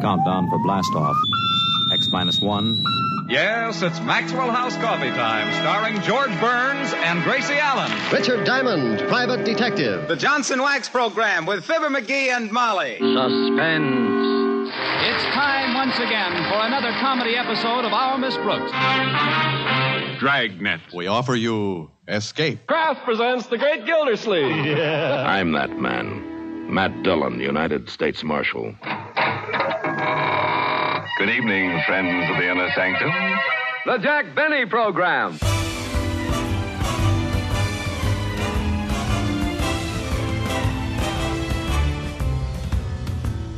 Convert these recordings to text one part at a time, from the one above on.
Countdown for blastoff. X minus one. Yes, it's Maxwell House Coffee Time, starring George Burns and Gracie Allen. Richard Diamond, private detective. The Johnson Wax Program with Fibber McGee and Molly. Suspense. It's time once again for another comedy episode of Our Miss Brooks. Dragnet. We offer you Escape. Kraft presents The Great Gildersleeve. Yeah. I'm that man. Matt Dillon, United States Marshal. Good evening, friends of the inner sanctum. The Jack Benny Program.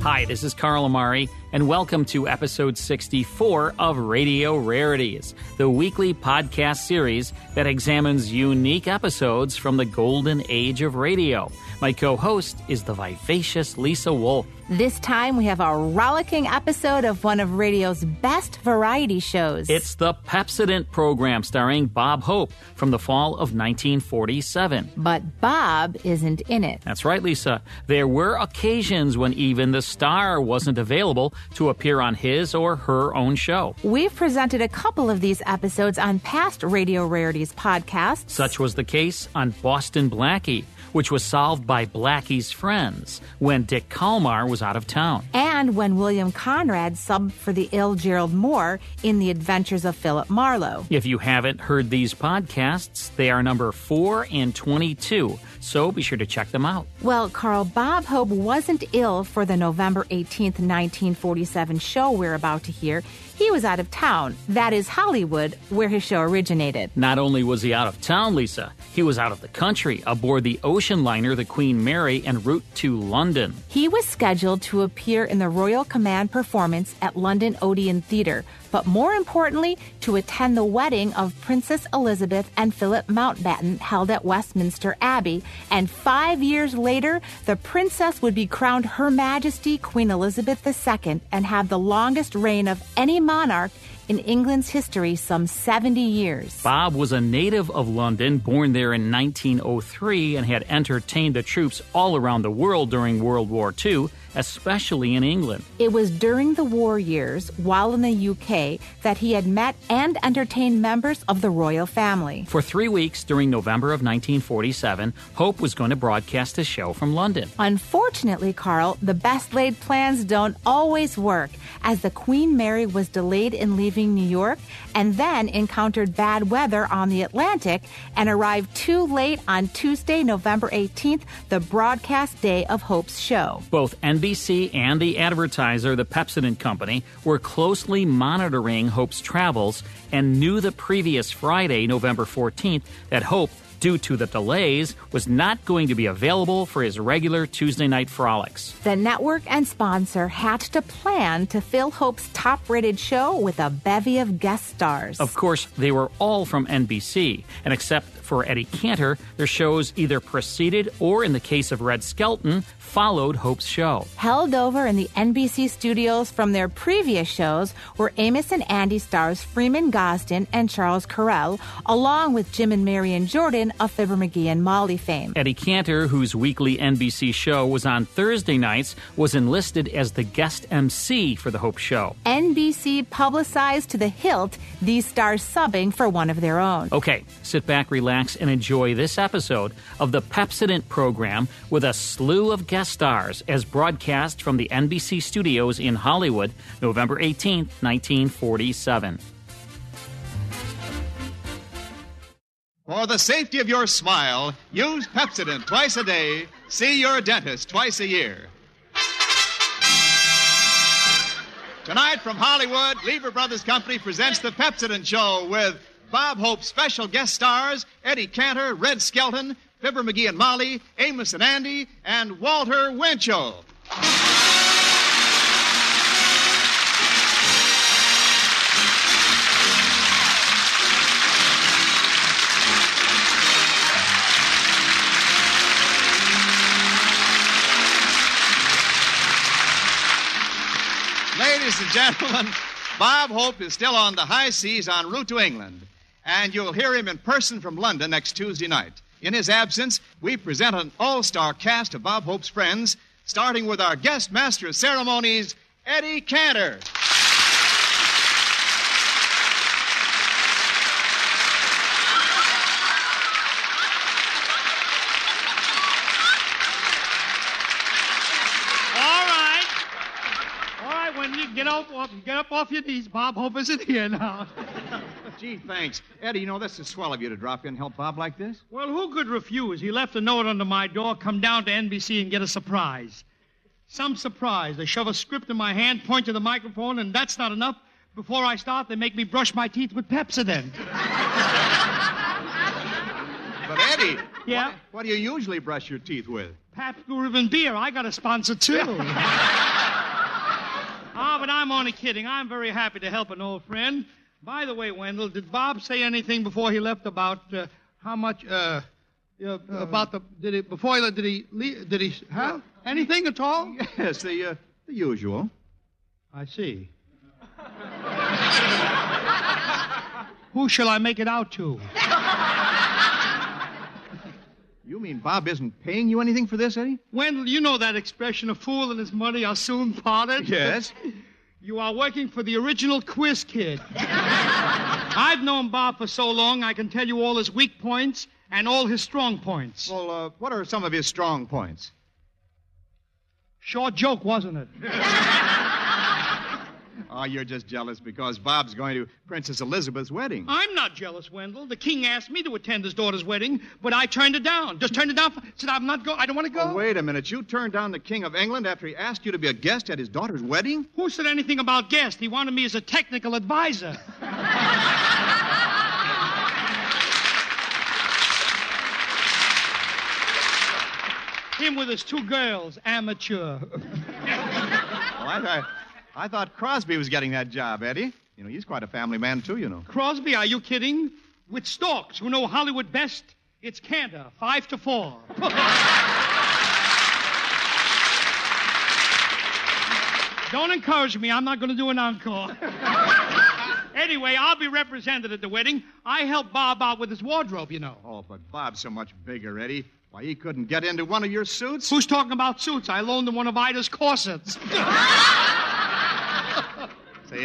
Hi, this is Carl Amari, and welcome to episode 64 of Radio Rarities, the weekly podcast series that examines unique episodes from the golden age of radio. My co host is the vivacious Lisa Wolf. This time we have a rollicking episode of one of radio's best variety shows. It's the Pepsodent program starring Bob Hope from the fall of 1947. But Bob isn't in it. That's right, Lisa. There were occasions when even the star wasn't available to appear on his or her own show. We've presented a couple of these episodes on past Radio Rarities podcasts. Such was the case on Boston Blackie which was solved by Blackie's friends when Dick Kollmar was out of town. And when William Conrad subbed for the ill Gerald Mohr in The Adventures of Philip Marlowe. If you haven't heard these podcasts, they are number 4 and 22, so be sure to check them out. Well, Carl, Bob Hope wasn't ill for the November 18th, 1947 show we're about to hear. He was out of town. That is Hollywood, where his show originated. Not only was he out of town, Lisa, he was out of the country aboard the ocean liner the Queen Mary en route to London. He was scheduled to appear in the Royal Command performance at London Odeon Theatre, but more importantly, to attend the wedding of Princess Elizabeth and Philip Mountbatten held at Westminster Abbey. And five years later, the princess would be crowned Her Majesty Queen Elizabeth II and have the longest reign of any monarch in England's history some 70 years. Bob was a native of London, born there in 1903, and had entertained the troops all around the world during World War II, especially in England. It was during the war years, while in the UK, that he had met and entertained members of the royal family. For three weeks during November of 1947, Hope was going to broadcast a show from London. Unfortunately, Carl, the best laid plans don't always work, as the Queen Mary was delayed in leaving New York and then encountered bad weather on the Atlantic and arrived too late on Tuesday, November 18th, the broadcast day of Hope's show. Both NBC and the advertiser, the Pepsodent Company, were closely monitoring Hope's travels and knew the previous Friday, November 14th, that Hope due to the delays, was not going to be available for his regular Tuesday night frolics. The network and sponsor hatched a plan to fill Hope's top rated show with a bevy of guest stars. Of course, they were all from NBC, and except for Eddie Cantor, their shows either preceded or, in the case of Red Skelton, followed Hope's show. Held over in the NBC studios from their previous shows were Amos and Andy stars Freeman Gosden and Charles Correll, along with Jim and Marian Jordan of Fibber McGee and Molly fame. Eddie Cantor, whose weekly NBC show was on Thursday nights, was enlisted as the guest MC for the Hope show. NBC publicized to the hilt these stars subbing for one of their own. Okay, sit back, relax, and enjoy this episode of the Pepsodent program with a slew of guest stars as broadcast from the NBC studios in Hollywood, November 18, 1947. For the safety of your smile, use Pepsodent twice a day. See your dentist twice a year. Tonight from Hollywood, Lever Brothers Company presents the Pepsodent Show with Bob Hope's special guest stars Eddie Cantor, Red Skelton, Fibber McGee and Molly, Amos and Andy, and Walter Winchell. Ladies and gentlemen, Bob Hope is still on the high seas en route to England, and you'll hear him in person from London next Tuesday night. In his absence, we present an all star cast of Bob Hope's friends, starting with our guest master of ceremonies, Eddie Cantor. All right. All right, when you get up, off, get up off your knees, Bob Hope isn't here now. Gee, thanks. Eddie, you know, this is swell of you to drop in and help Bob like this. Well, who could refuse? He left a note under my door, come down to NBC and get a surprise. Some surprise. They shove a script in my hand, point to the microphone, and that's not enough. Before I start, they make me brush my teeth with Pepsodent. But, Eddie. Yeah? What, what do you usually brush your teeth with? Blue beer. I got a sponsor, too. Ah, but I'm only kidding. I'm very happy to help an old friend. By the way, Wendell, did Bob say anything before he left about uh, how much uh, uh, about the did he before he left, did he leave, did he have anything at all? Yes, the, uh, the usual. I see. Who shall I make it out to? You mean Bob isn't paying you anything for this, Eddie? Wendell, you know that expression, a fool and his money are soon parted? Yes. You are working for the original quiz kid. I've known Bob for so long, I can tell you all his weak points and all his strong points. Well, uh, what are some of his strong points? Short joke, wasn't it? Oh, you're just jealous because Bob's going to Princess Elizabeth's wedding. I'm not jealous, Wendell. The king asked me to attend his daughter's wedding, but I turned it down. Just turned it down. Said I'm not go. I don't want to go. Oh, wait a minute. You turned down the King of England after he asked you to be a guest at his daughter's wedding? Who said anything about guest? He wanted me as a technical advisor. Him with his two girls, amateur. Well, I, I thought Crosby was getting that job, Eddie. You know, he's quite a family man, too, you know. Crosby, are you kidding? With Storks, who know Hollywood best, it's Cantor, five to four. Don't encourage me. I'm not going to do an encore. anyway, I'll be represented at the wedding. I helped Bob out with his wardrobe, you know. Oh, but Bob's so much bigger, Eddie. Why, he couldn't get into one of your suits. Who's talking about suits? I loaned him one of Ida's corsets.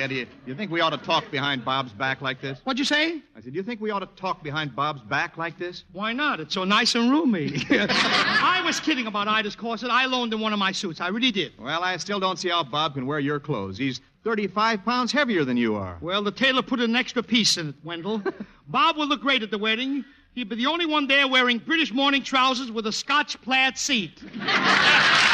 Eddie, you think we ought to talk behind Bob's back like this? What'd you say? I said, do you think we ought to talk behind Bob's back like this? Why not? It's so nice and roomy. I was kidding about Ida's corset. I loaned him one of my suits. I really did. Well, I still don't see how Bob can wear your clothes. He's 35 pounds heavier than you are. Well, the tailor put an extra piece in it, Wendell. Bob will look great at the wedding. He'll be the only one there wearing British morning trousers with a Scotch plaid seat.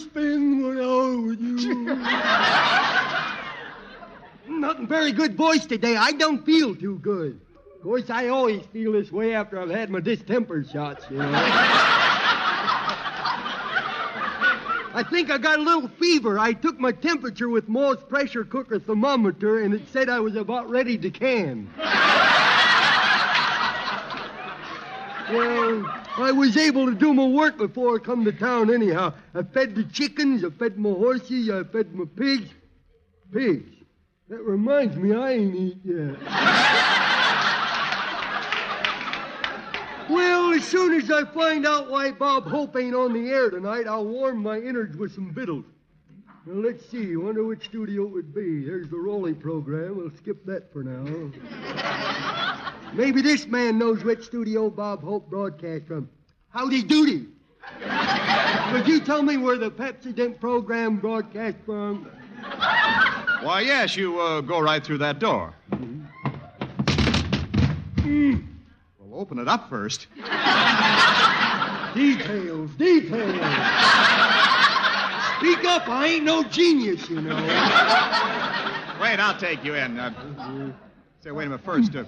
spend one hour with you. Nothing very good voice today. I don't feel too good. Of course, I always feel this way after I've had my distemper shots, you know. I think I got a little fever. I took my temperature with Moore's pressure cooker thermometer, and it said I was about ready to can. Well, I was able to do my work before I come to town anyhow. I fed the chickens, I fed my horses, I fed my pigs. Pigs. That reminds me, I ain't eat yet. well, as soon as I find out why Bob Hope ain't on the air tonight, I'll warm my innards with some victuals. Now, let's see. Wonder which studio it would be. There's the Rowley program. We'll skip that for now. Maybe this man knows which studio Bob Hope broadcast from. Howdy doody. Would you tell me where the Pepsodent program broadcast from? Why, yes, you uh, go right through that door. Mm. Well, open it up first. Details, details. Speak up. I ain't no genius, you know. Wait, I'll take you in. Uh, say, wait a minute. First, uh,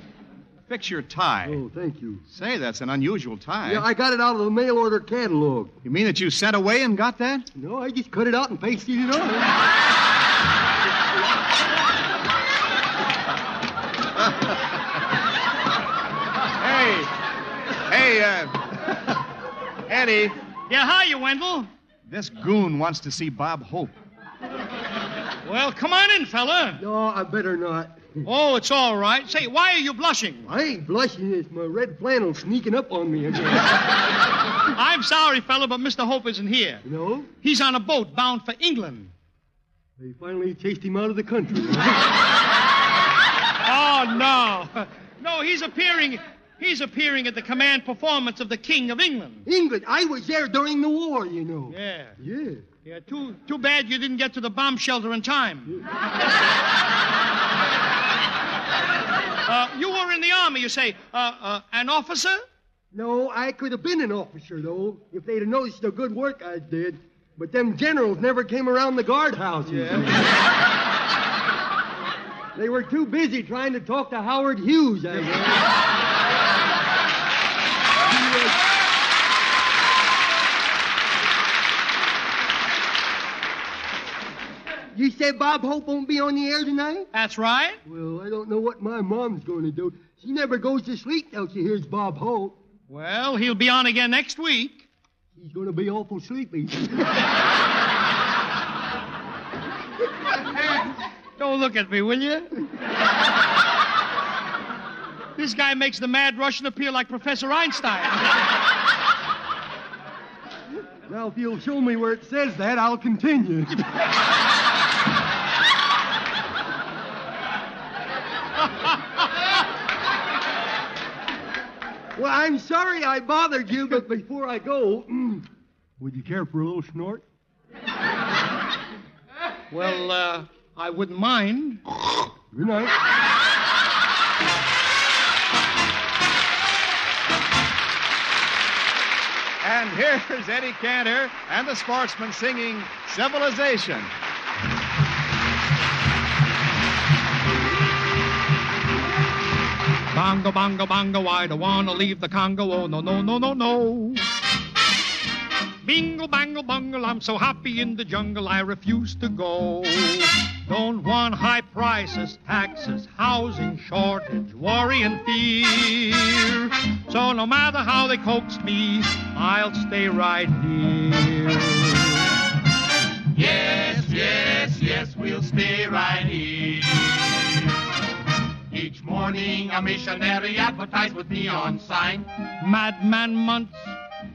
Fix your tie. Oh, thank you. Say, that's an unusual tie. Yeah, I got it out of the mail order catalog. You mean that you sent away and got that? No, I just cut it out and pasted it on. hey, hey, uh, Eddie. Yeah, hi, you Wendell. This goon wants to see Bob Hope. Well, come on in, fella. No, I better not. Oh, it's all right. Say, why are you blushing? I ain't blushing. It's my red flannel sneaking up on me again. I'm sorry, fella, but Mr. Hope isn't here. No? He's on a boat bound for England. They finally chased him out of the country. oh, no. No, he's appearing. He's appearing at the command performance of the King of England. England? I was there during the war, you know. Yeah. Yeah. Yeah, too, too bad you didn't get to the bomb shelter in time. Uh, you were in the army, you say. Uh, uh, an officer? No, I could have been an officer, though, if they'd have noticed the good work I did. But them generals never came around the guardhouse. Yeah. they were too busy trying to talk to Howard Hughes, I guess. You said Bob Hope won't be on the air tonight? That's right. Well, I don't know what my mom's going to do. She never goes to sleep till she hears Bob Hope. Well, he'll be on again next week. He's going to be awful sleepy. Don't look at me, will you? this guy makes the mad Russian appear like Professor Einstein. now, if you'll show me where it says that, I'll continue. well, I'm sorry I bothered you, but before I go, would you care for a little snort? well, uh, I wouldn't mind. Good night. And here's Eddie Cantor and the sportsman singing Civilization. Bongo, bongo, bongo, I don't want to leave the Congo. Oh, no, no, no, no, no. Bingle, bangle, bungle, I'm so happy in the jungle, I refuse to go. Don't want high prices, taxes, housing shortage, worry and fear. So no matter how they coax me, I'll stay right here. Yes, yes, yes, we'll stay right here. Each morning a missionary advertised with neon sign. Madman Muntz.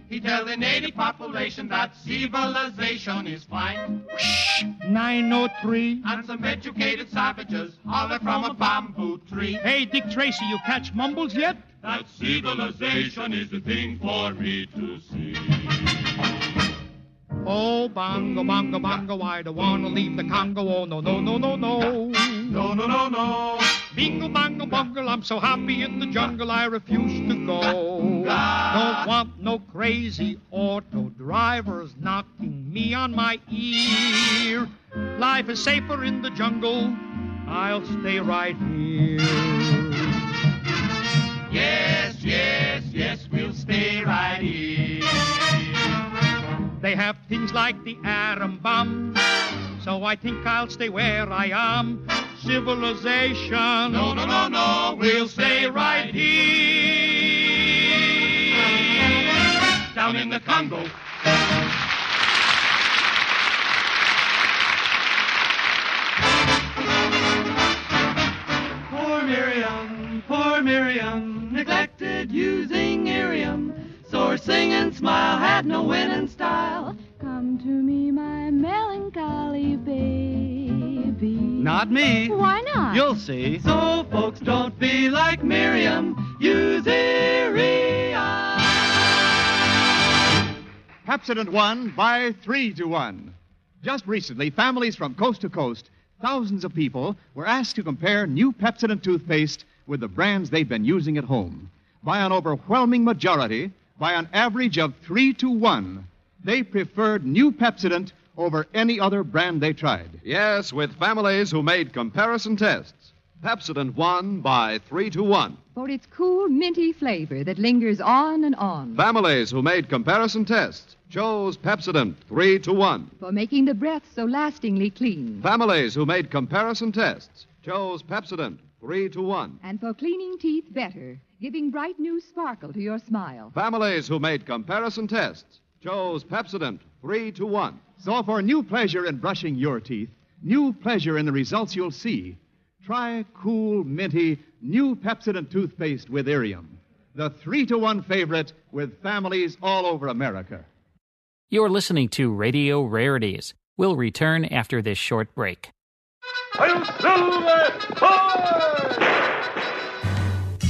He tell the native population that civilization is fine. Shh, 903. And some educated savages holler from a bamboo tree. Hey, Dick Tracy, you catch mumbles yet? That civilization is the thing for me to see. Oh, bongo, bongo, bongo, I don't want to leave the Congo. Oh, no, no, no, no, no. No, no, no, no. Bingo, bongo, bungle, I'm so happy in the jungle, I refuse to go. Don't want no crazy auto drivers knocking me on my ear. Life is safer in the jungle, I'll stay right here. Yes, yes, yes, we'll stay right here. They have things like the atom bomb, so I think I'll stay where I am. Civilization. No, no, no, no, we'll stay right here. Down in the Congo. Poor Miriam, poor Miriam, neglected using Irium. Sore sing and smile, had no winning style. Melancholy baby. Not me. Why not? You'll see. So folks don't be like Miriam. Use Irium. Pepsodent won by three to one. Just recently, families from coast to coast, thousands of people, were asked to compare new Pepsodent toothpaste with the brands they've been using at home. By an overwhelming majority, by an average of three to one, they preferred new Pepsodent over any other brand they tried. Yes, with families who made comparison tests. Pepsodent won by three to one. For its cool, minty flavor that lingers on and on. Families who made comparison tests chose Pepsodent three to one. For making the breath so lastingly clean. Families who made comparison tests chose Pepsodent 3 to 1. And for cleaning teeth better, giving bright new sparkle to your smile. Families who made comparison tests chose Pepsodent 3 to 1. So, for new pleasure in brushing your teeth, new pleasure in the results you'll see, try cool, minty, new Pepsodent toothpaste with Irium, the three to one favorite with families all over America. You're listening to Radio Rarities. We'll return after this short break.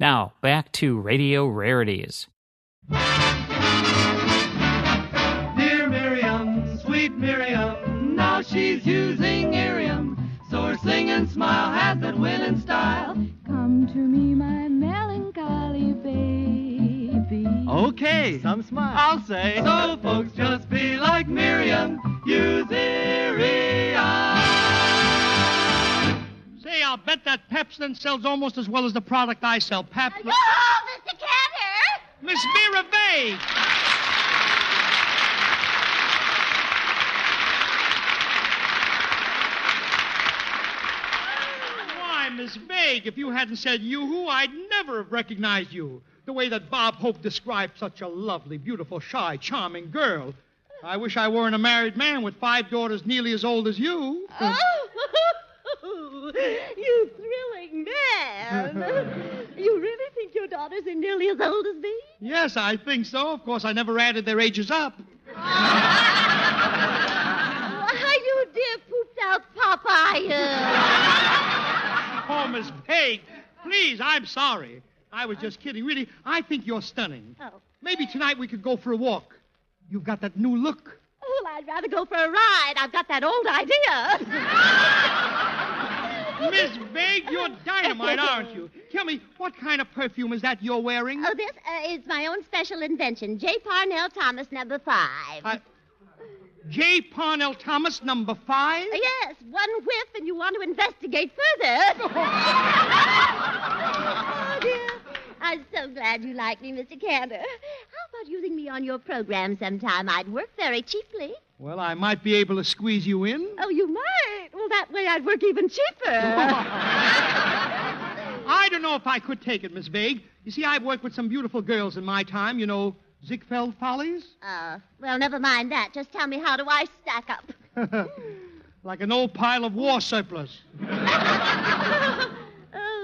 Now, back to Radio Rarities. Dear Miriam, sweet Miriam, now she's using Irium. So her sing and smile has that winning style. Come to me, my melancholy baby. Okay, some smile. I'll say. So folks just be like Miriam, use Irium. I'll bet that Pepsodent sells almost as well as the product I sell. Pep. Yo, Mr. Cantor! Miss Vera Vague! Why, Miss Vague, if you hadn't said you-hoo, I'd never have recognized you. The way that Bob Hope described such a lovely, beautiful, shy, charming girl. I wish I weren't a married man with five daughters nearly as old as you. Oh, you thrilling man. you really think your daughters are nearly as old as me? Yes, I think so. Of course, I never added their ages up. Why, you dear pooped out Popeye. Oh, Miss Vague, please, I'm sorry. I was just kidding. Really, I think you're stunning. Oh. Maybe tonight we could go for a walk. You've got that new look. Well, I'd rather go for a ride. I've got that old idea. Miss Vague, you're dynamite, aren't you? Tell me, what kind of perfume is that you're wearing? Oh, this uh, is my own special invention. J. Parnell Thomas, number five. Uh, J. Parnell Thomas, number five? Uh, yes, one whiff, and you want to investigate further. oh, dear. I'm so glad you like me, Mr. Cantor. How about using me on your program sometime? I'd work very cheaply. Well, I might be able to squeeze you in. Oh, you might. Well, that way I'd work even cheaper. I don't know if I could take it, Miss Vague. You see, I've worked with some beautiful girls in my time. You know, Ziegfeld Follies? Uh, well, never mind that. Just tell me how do I stack up? like an old pile of war surplus. oh,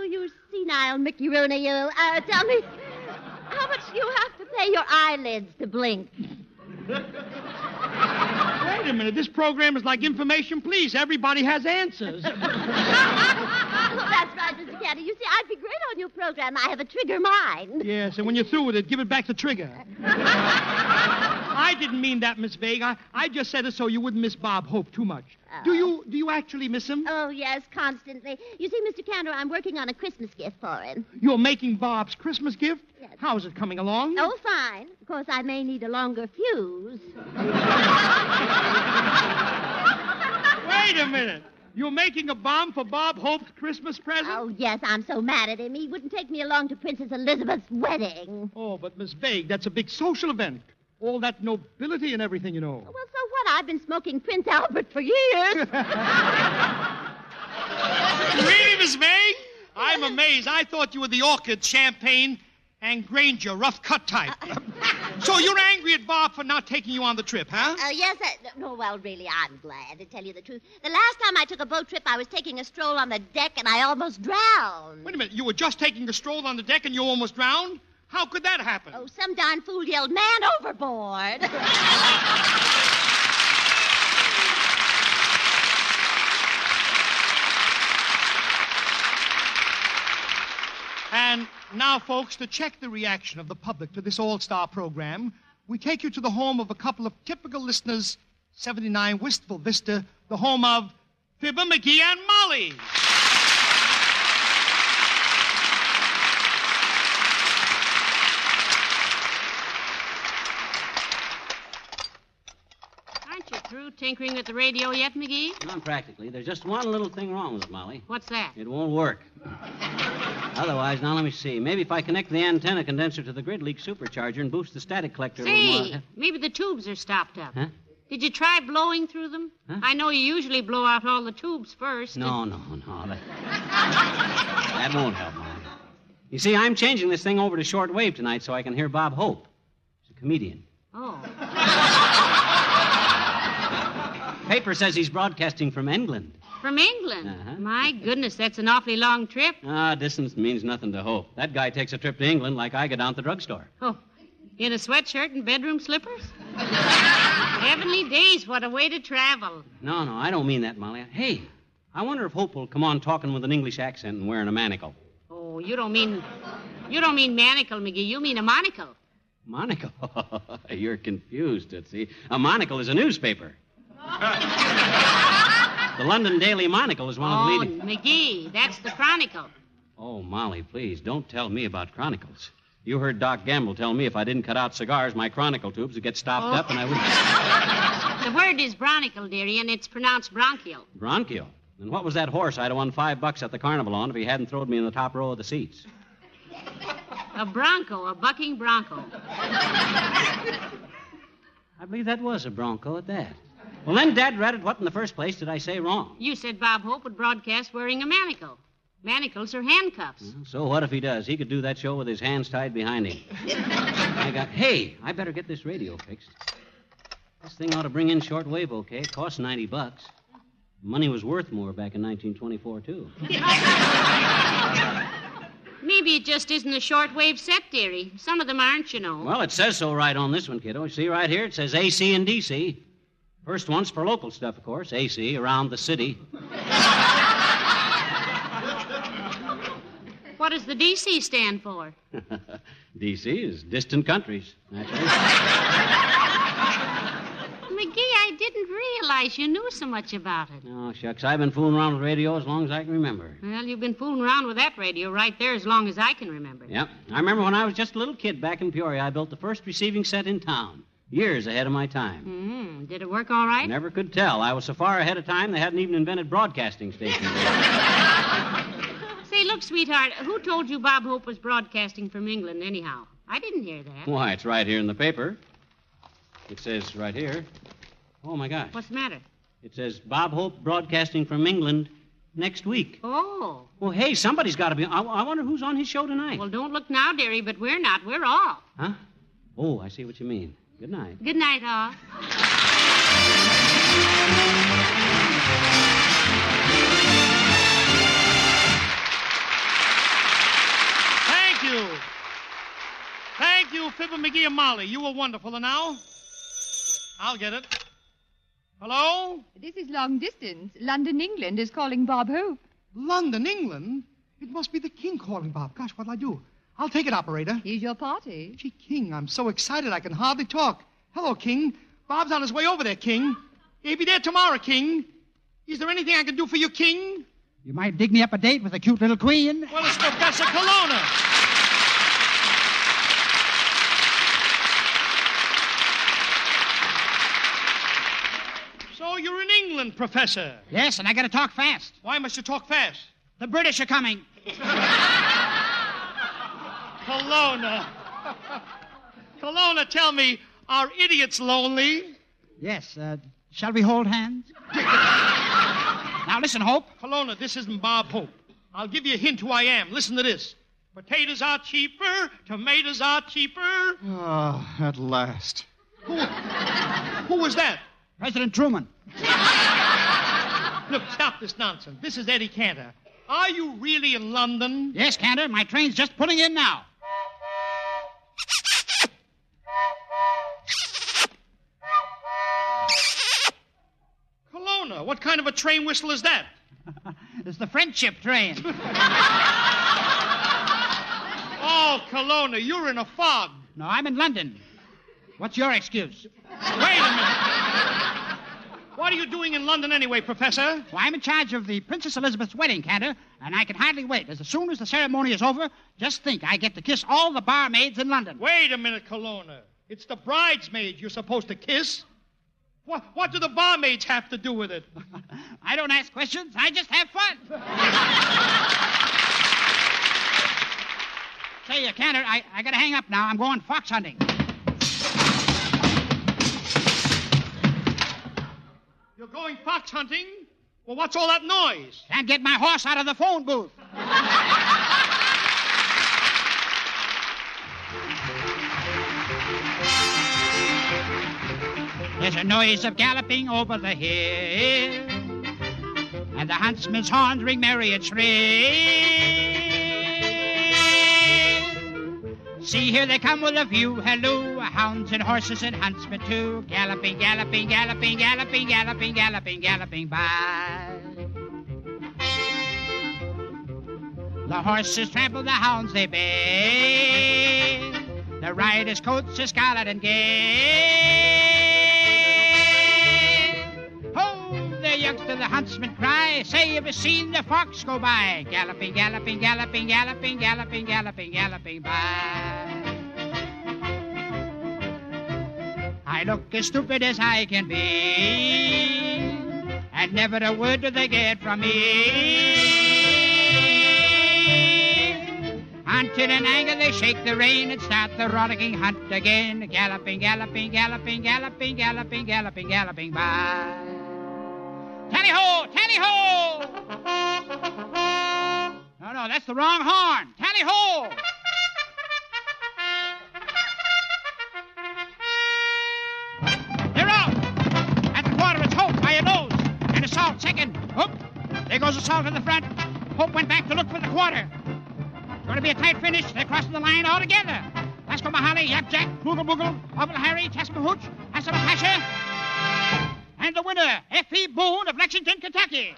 you senile Mickey Rooney, you. Uh, tell me, how much do you have to pay your eyelids to blink? Wait a minute. This program is like information police. Everybody has answers. That's right, Mr. Cantor. You see, I'd be great on your program. I have a trigger mind. Yes, and when you're through with it, give it back to Trigger. I didn't mean that, Miss Vague. I, I just said it so you wouldn't miss Bob Hope too much. Do oh. you do you actually miss him? Oh, yes, constantly. You see, Mr. Cantor, I'm working on a Christmas gift for him. You're making Bob's Christmas gift? Yes. How's it coming along? Oh, fine. Of course, I may need a longer fuse. Wait a minute. You're making a bomb for Bob Hope's Christmas present? Oh, yes, I'm so mad at him. He wouldn't take me along to Princess Elizabeth's wedding. Oh, but Miss Vague, that's a big social event. All that nobility and everything, you know. Well, so what? I've been smoking Prince Albert for years. really, Miss Vague? I'm amazed. I thought you were the orchid, champagne, and Granger, rough cut type. Uh, so you're angry at Bob for not taking you on the trip, huh? Oh, yes. I, no, well, really, I'm glad to tell you the truth. The last time I took a boat trip, I was taking a stroll on the deck and I almost drowned. Wait a minute. You were just taking a stroll on the deck and you almost drowned? How could that happen? Oh, some darn fool yelled, Man overboard! And now, folks, to check the reaction of the public to this all star program, we take you to the home of a couple of typical listeners, 79 Wistful Vista, the home of Fibber, McGee, and Molly. Aren't you through tinkering with the radio yet, McGee? Not practically. There's just one little thing wrong with it, Molly. What's that? It won't work. Otherwise, now let me see. Maybe if I connect the antenna condenser to the grid leak supercharger and boost the static collector a little Say, more. maybe the tubes are stopped up. Huh? Did you try blowing through them? Huh? I know you usually blow out all the tubes first. No, no, no. That, that won't help, Molly. You see, I'm changing this thing over to shortwave tonight so I can hear Bob Hope. He's a comedian. Oh. Paper says he's broadcasting from England. From England? Uh-huh. My goodness, that's an awfully long trip. Ah, distance means nothing to Hope. That guy takes a trip to England like I go down to the drugstore. Oh, in a sweatshirt and bedroom slippers? Heavenly days, what a way to travel. No, no, I don't mean that, Molly. Hey, I wonder if Hope will come on talking with an English accent and wearing a manacle. Oh, you don't mean. You don't mean manacle, McGee. You mean a monocle. Monocle? You're confused, Tootsie. A monocle is a newspaper. The London Daily Monocle is one of the leading. Oh, leading. McGee, that's the Chronicle. Oh, Molly, please, don't tell me about chronicles. You heard Doc Gamble tell me if I didn't cut out cigars, my chronicle tubes would get stopped Oh. up and I would. Oh. The word is bronicle, dearie, and it's pronounced bronchial. Bronchial. And what was that horse I'd have won five bucks at the carnival on if he hadn't thrown me in the top row of the seats? A bronco, a bucking bronco. I believe that was a bronco at that. Well, then, Dad read it. What in the first place did I say wrong? You said Bob Hope would broadcast wearing a manacle. Manacles are handcuffs. So what if he does? He could do that show with his hands tied behind him. I got. Hey, I better get this radio fixed. This thing ought to bring in shortwave, okay? It costs ninety bucks. Money was worth more back in 1924 too. Maybe it just isn't a shortwave set, dearie. Some of them aren't, you know. Well, it says so right on this one, kiddo. See right here, it says AC and DC. First one's for local stuff, of course. AC around the city. What does the DC stand for? DC is distant countries. Naturally. McGee, I didn't realize you knew so much about it. Oh, shucks. I've been fooling around with radio as long as I can remember. Well, you've been fooling around with that radio right there as long as I can remember. Yep. I remember when I was just a little kid back in Peoria, I built the first receiving set in town. Years ahead of my time. Mm, did it work all right? Never could tell. I was so far ahead of time they hadn't even invented broadcasting stations. Say, look, sweetheart, who told you Bob Hope was broadcasting from England, anyhow? I didn't hear that. Why, it's right here in the paper. It says right here. Oh, my gosh. What's the matter? It says Bob Hope broadcasting from England next week. Oh. Well, hey, somebody's got to be. I, I wonder who's on his show tonight. Well, don't look now, dearie, but we're not. We're off. Huh? Oh, I see what you mean. Good night. Good night, all. Thank you. Thank you, Fibber, McGee, and Molly. You were wonderful. And now, I'll get it. Hello? This is long distance. London, England is calling Bob Hope. London, England? It must be the king calling, Bob. Gosh, what'll I do? I'll take it, operator. Here's your party. Gee, King, I'm so excited I can hardly talk. Hello, King. Bob's on his way over there, King. He'll be there tomorrow, King. Is there anything I can do for you, King? You might dig me up a date with a cute little queen. Well, it's Professor Colonna. So you're in England, Professor. Yes, and I gotta talk fast. Why must you talk fast? The British are coming. Colonna. Colonna, tell me, are idiots lonely? Yes, uh, shall we hold hands? now listen, Hope. Colonna, this isn't Bob Hope. I'll give you a hint who I am. Listen to this. Potatoes are cheaper, tomatoes are cheaper. Ah, at last. Who, who was that? President Truman. Look, stop this nonsense. This is Eddie Cantor. Are you really in London? Yes, Cantor. My train's just pulling in now. What kind of a train whistle is that? it's the friendship train. oh, Colonna, you're in a fog. No, I'm in London. What's your excuse? Wait a minute. What are you doing in London anyway, Professor? Well, I'm in charge of the Princess Elizabeth's wedding, Cantor, and I can hardly wait. As soon as the ceremony is over, just think, I get to kiss all the barmaids in London. Wait a minute, Colonna. It's the bridesmaids you're supposed to kiss. What, what do the barmaids have to do with it? I don't ask questions. I just have fun. Say, uh, Cantor, I, I gotta hang up now. I'm going fox hunting. You're going fox hunting? Well, what's all that noise? Can't get my horse out of the phone booth. There's a noise of galloping over the hill, and the huntsman's horns ring merry and shrill. See, here they come with a view, halloo, hounds and horses and huntsmen too, galloping, galloping, galloping, galloping, galloping, galloping, galloping by. The horses trample, the hounds they bay. The riders' coats are scarlet and gay. The youngster, the huntsman cry, say, have you seen the fox go by? Galloping, galloping, galloping, galloping, galloping, galloping, galloping by. I look as stupid as I can be, and never a word do they get from me. Until in anger they shake the rein and start the rollicking hunt again. Galloping, galloping, galloping, galloping, galloping, galloping, galloping by. Tally ho! Tally ho! No, no, that's the wrong horn. Tally ho! They're out! At the quarter, it's Hope by a nose. And Assault second. Hope. There goes Assault in the front. Hope went back to look for the quarter. Going to be a tight finish. They're crossing the line all together. Lasco Mahali, Yapjack, Boogle Boogle, Hobble Harry, Tasmahooch, Asamatasha. And the winner, F.E. Boone of Lexington, Kentucky.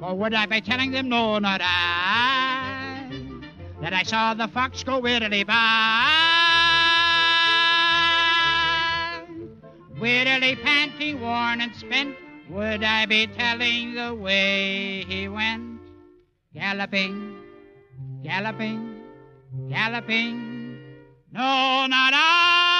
For would I be telling them, no, not I, that I saw the fox go wittily by? Wittily panting, worn and spent, would I be telling the way he went? Galloping, galloping, galloping. No, not I.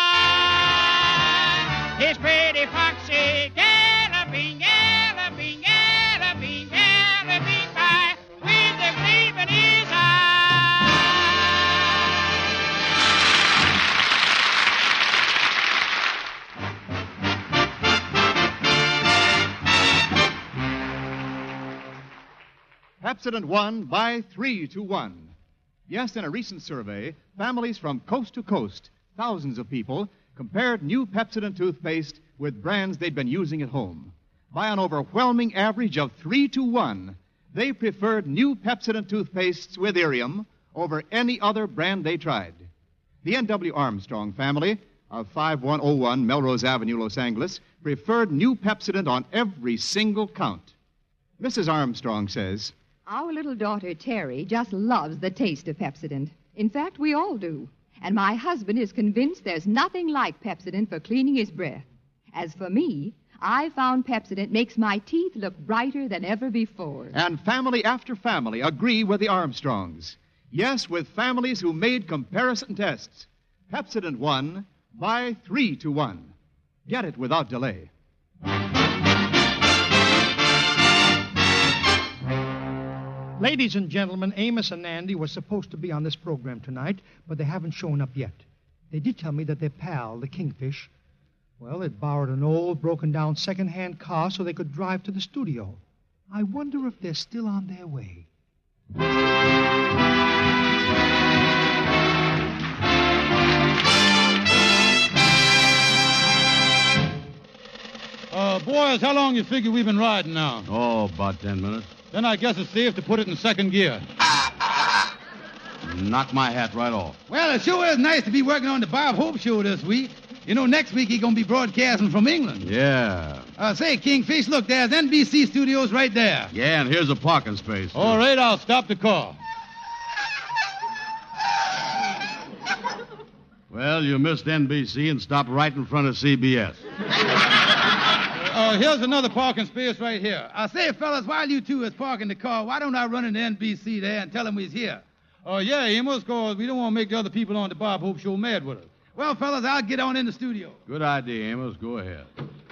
His pretty foxy galloping, galloping, galloping, galloping by with the gleam in his eye. Pepsodent won by three to one. Yes, in a recent survey, families from coast to coast, thousands of people, compared new Pepsodent toothpaste with brands they'd been using at home. By an overwhelming average of three to one, they preferred new Pepsodent toothpastes with Irium over any other brand they tried. The N.W. Armstrong family of 5101 Melrose Avenue, Los Angeles, preferred new Pepsodent on every single count. Mrs. Armstrong says, Our little daughter, Terry, just loves the taste of Pepsodent. In fact, we all do. And my husband is convinced there's nothing like Pepsodent for cleaning his breath. As for me, I found Pepsodent makes my teeth look brighter than ever before. and family after family agree with the Armstrongs. Yes, with families who made comparison tests. Pepsodent won by three to one. Get it without delay. Ladies and gentlemen, Amos and Andy were supposed to be on this program tonight, but they haven't shown up yet. They did tell me that their pal, the Kingfish, well, had borrowed an old, broken down second-hand car so they could drive to the studio. I wonder if they're still on their way. Uh, boys, how long you figure we've been riding now? Oh, about ten minutes. Then I guess it's safe to put it in second gear. Knock my hat right off. Well, it sure is nice to be working on the Bob Hope show this week. You know, next week he's going to be broadcasting from England. Yeah. Uh, say, Kingfish, look, there's NBC studios right there. Yeah, and here's a parking space. too. All right, I'll stop the car. Well, you missed NBC and stopped right in front of CBS. Uh, here's another parking space right here. I say, fellas, while you two is parking the car, why don't I run into NBC there and tell them we's here? Oh, yeah, Amos, cause we don't want to make the other people on the Bob Hope show mad with us. Well, fellas, I'll get on in the studio. Good idea, Amos. Go ahead.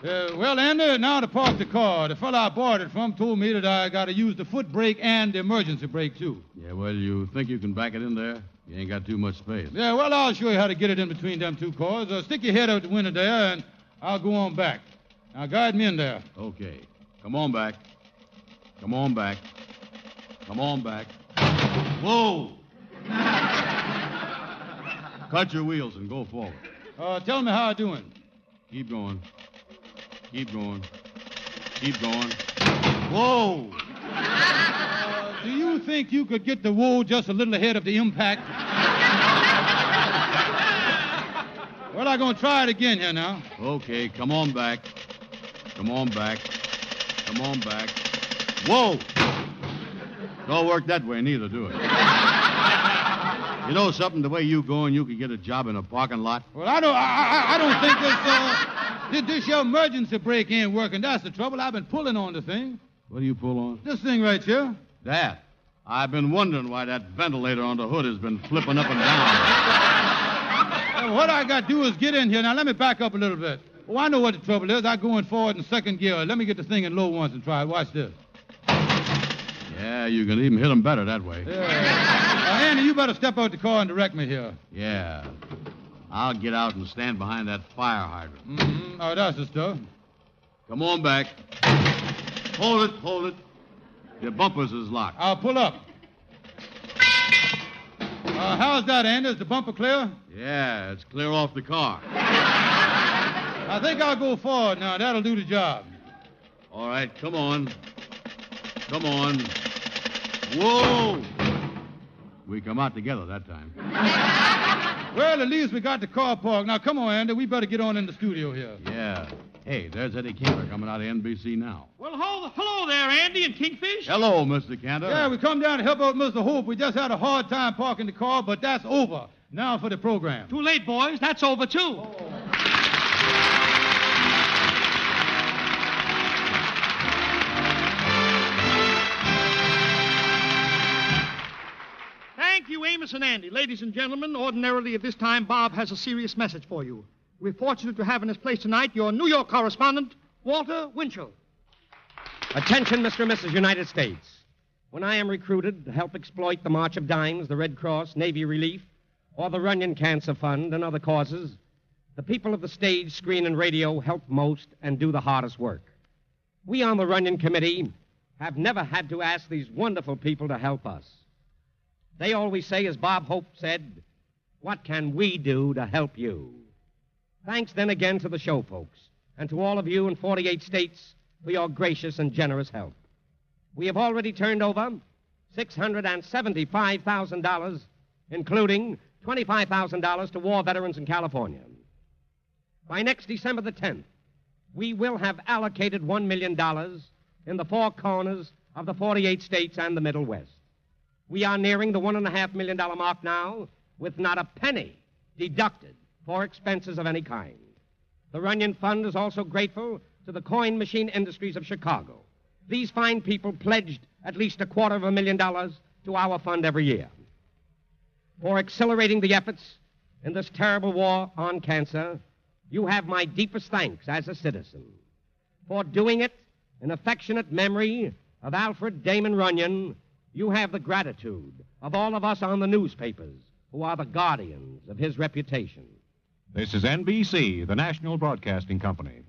Uh, well, Andy, now to park the car. The fellow I bought it from told me that I got to use the foot brake and the emergency brake, too. Yeah, well, you think you can back it in there? You ain't got too much space. Yeah, well, I'll show you how to get it in between them two cars. Uh, stick your head out the window there, and I'll go on back. Now, guide me in there. Okay. Come on back. Come on back. Come on back. Whoa! Cut your wheels and go forward. Uh, tell me how I'm doing. Keep going. Keep going. Keep going. Whoa! Uh, do you think you could get the wool just a little ahead of the impact? well, I'm going to try it again here now. Okay, come on back. Come on back. Come on back. Whoa! Don't work that way neither, do it. You know something? The way you going, you could get a job in a parking lot. Well, I don't, I, I, I don't think this, uh, this, this your emergency brake ain't working. That's the trouble. I've been pulling on the thing. What do you pull on? This thing right here. That. I've been wondering why that ventilator on the hood has been flipping up and down. What I got to do is get in here. Now, let me back up a little bit. Oh, I know what the trouble is. I go in forward in second gear. Let me get the thing in low once and try it. Watch this. Yeah, you can even hit them better that way. Uh, Andy, you better step out the car and direct me here. Yeah. I'll get out and stand behind that fire hydrant. Mm-hmm. Oh, that's the stuff. Come on back. Hold it, hold it. Your bumpers is locked. I'll pull up. Uh, how's that, Andy? Is the bumper clear? Yeah, it's clear off the car. I think I'll go forward now. That'll do the job. All right, come on. Come on. Whoa! We come out together that time. Well, at least we got the car parked. Now, come on, Andy. We better get on in the studio here. Yeah. Hey, there's Eddie Cantor coming out of NBC now. Well, hold, hello there, Andy and Kingfish. Hello, Mr. Cantor. Yeah, we come down to help out Mr. Hope. We just had a hard time parking the car, but that's over. Now for the program. Too late, boys. That's over, too. Thank you, Amos and Andy. Ladies and gentlemen, ordinarily at this time, Bob has a serious message for you. We're fortunate to have in his place tonight your New York correspondent, Walter Winchell. Attention, Mr. and Mrs. United States. When I am recruited to help exploit the March of Dimes, the Red Cross, Navy Relief, or the Runyon Cancer Fund and other causes, the people of the stage, screen, and radio help most and do the hardest work. We on the Runyon Committee have never had to ask these wonderful people to help us. They always say, as Bob Hope said, What can we do to help you? Thanks then again to the show folks and to all of you in 48 states for your gracious and generous help. We have already turned over $675,000, including $25,000 to war veterans in California. By next December the 10th, we will have allocated $1 million in the four corners of the 48 states and the Middle West. We are nearing the $1.5 million mark now with not a penny deducted for expenses of any kind. The Runyon Fund is also grateful to the coin machine industries of Chicago. These fine people pledged at least a quarter of a million dollars to our fund every year. For accelerating the efforts in this terrible war on cancer, you have my deepest thanks as a citizen. For doing it in affectionate memory of Alfred Damon Runyon, you have the gratitude of all of us on the newspapers who are the guardians of his reputation. This is NBC, the National Broadcasting Company.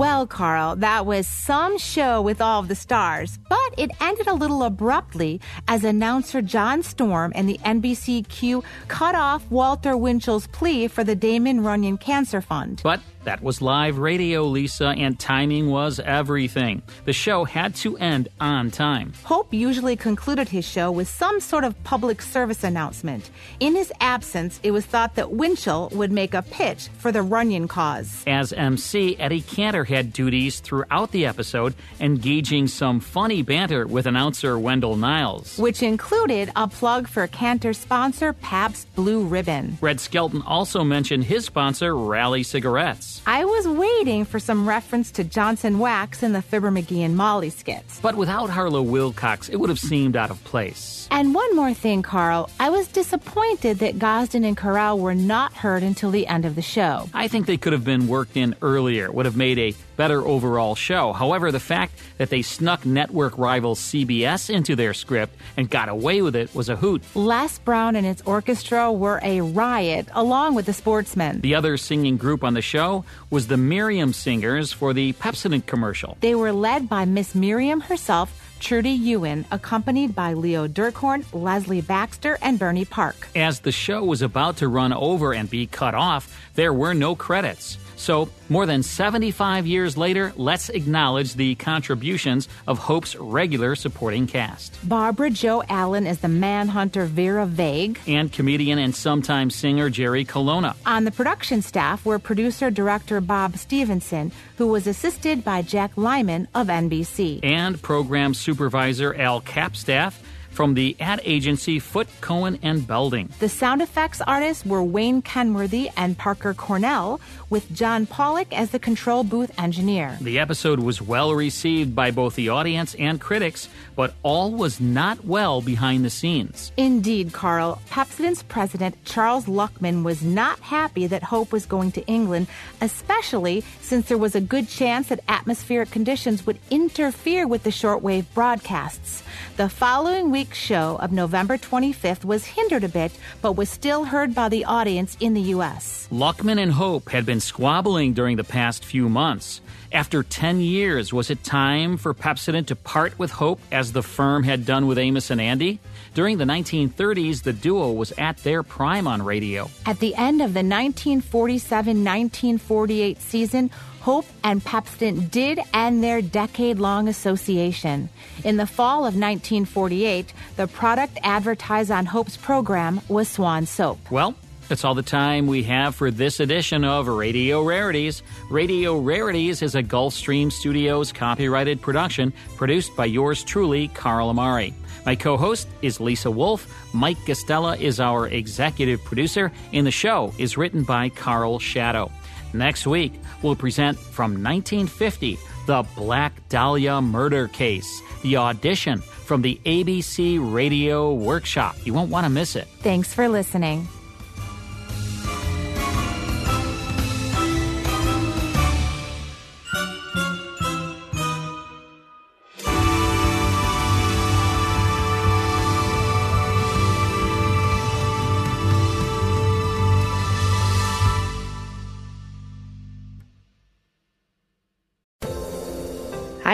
Well, Carl, that was some show with all of the stars, but it ended a little abruptly as announcer John Storm and the NBCQ cut off Walter Winchell's plea for the Damon Runyon Cancer Fund. But that was live radio, Lisa, and timing was everything. The show had to end on time. Hope usually concluded his show with some sort of public service announcement. In his absence, it was thought that Winchell would make a pitch for the Runyon cause. As MC, Eddie Cantor had duties throughout the episode, engaging some funny banter with announcer Wendell Niles. Which included a plug for Cantor sponsor Pabst Blue Ribbon. Red Skelton also mentioned his sponsor, Raleigh Cigarettes. I was waiting for some reference to Johnson Wax in the Fibber McGee and Molly skits. But without Harlow Wilcox, it would have seemed out of place. And one more thing, Carl. I was disappointed that Gosden and Correll were not heard until the end of the show. I think they could have been worked in earlier, would have made a better overall show. However, the fact that they snuck network rival CBS into their script and got away with it was a hoot. Les Brown and its orchestra were a riot, along with the sportsmen. The other singing group on the show was the Miriam Singers for the Pepsodent commercial. They were led by Miss Miriam herself, Trudy Erwin, accompanied by Leo Dirkhorn, Leslie Baxter, and Bernie Park. As the show was about to run over and be cut off, there were no credits. So, more than 75 years later, let's acknowledge the contributions of Hope's regular supporting cast. Barbara Jo Allen is the manhunter Vera Vague. And comedian and sometime singer Jerry Colonna. On the production staff were producer director Bob Stevenson, who was assisted by Jack Lyman of NBC. And program supervisor Al Capstaff from the ad agency Foote, Cone, and Belding. The sound effects artists were Wayne Kenworthy and Parker Cornell, with John Pollock as the control booth engineer. The episode was well received by both the audience and critics, but all was not well behind the scenes. Indeed, Carl. Pepsodent's president, Charles Luckman, was not happy that Hope was going to England, especially since there was a good chance that atmospheric conditions would interfere with the shortwave broadcasts. The following week's show of November 25th was hindered a bit, but was still heard by the audience in the U.S. Luckman and Hope had been squabbling during the past few months. After 10 years, was it time for Pepsodent to part with Hope as the firm had done with Amos and Andy? During the 1930s, the duo was at their prime on radio. At the end of the 1947 1948 season, Hope and Pepsodent did end their decade long association. In the fall of 1948, the product advertised on Hope's program was Swan Soap. Well, that's all the time we have for this edition of Radio Rarities. Radio Rarities is a Gulfstream Studios copyrighted production produced by yours truly, Carl Amari. My co host is Lisa Wolf. Mike Gastella is our executive producer, and the show is written by Carl Shadow. Next week, we'll present from 1950 The Black Dahlia Murder Case, the audition from the ABC Radio Workshop. You won't want to miss it. Thanks for listening.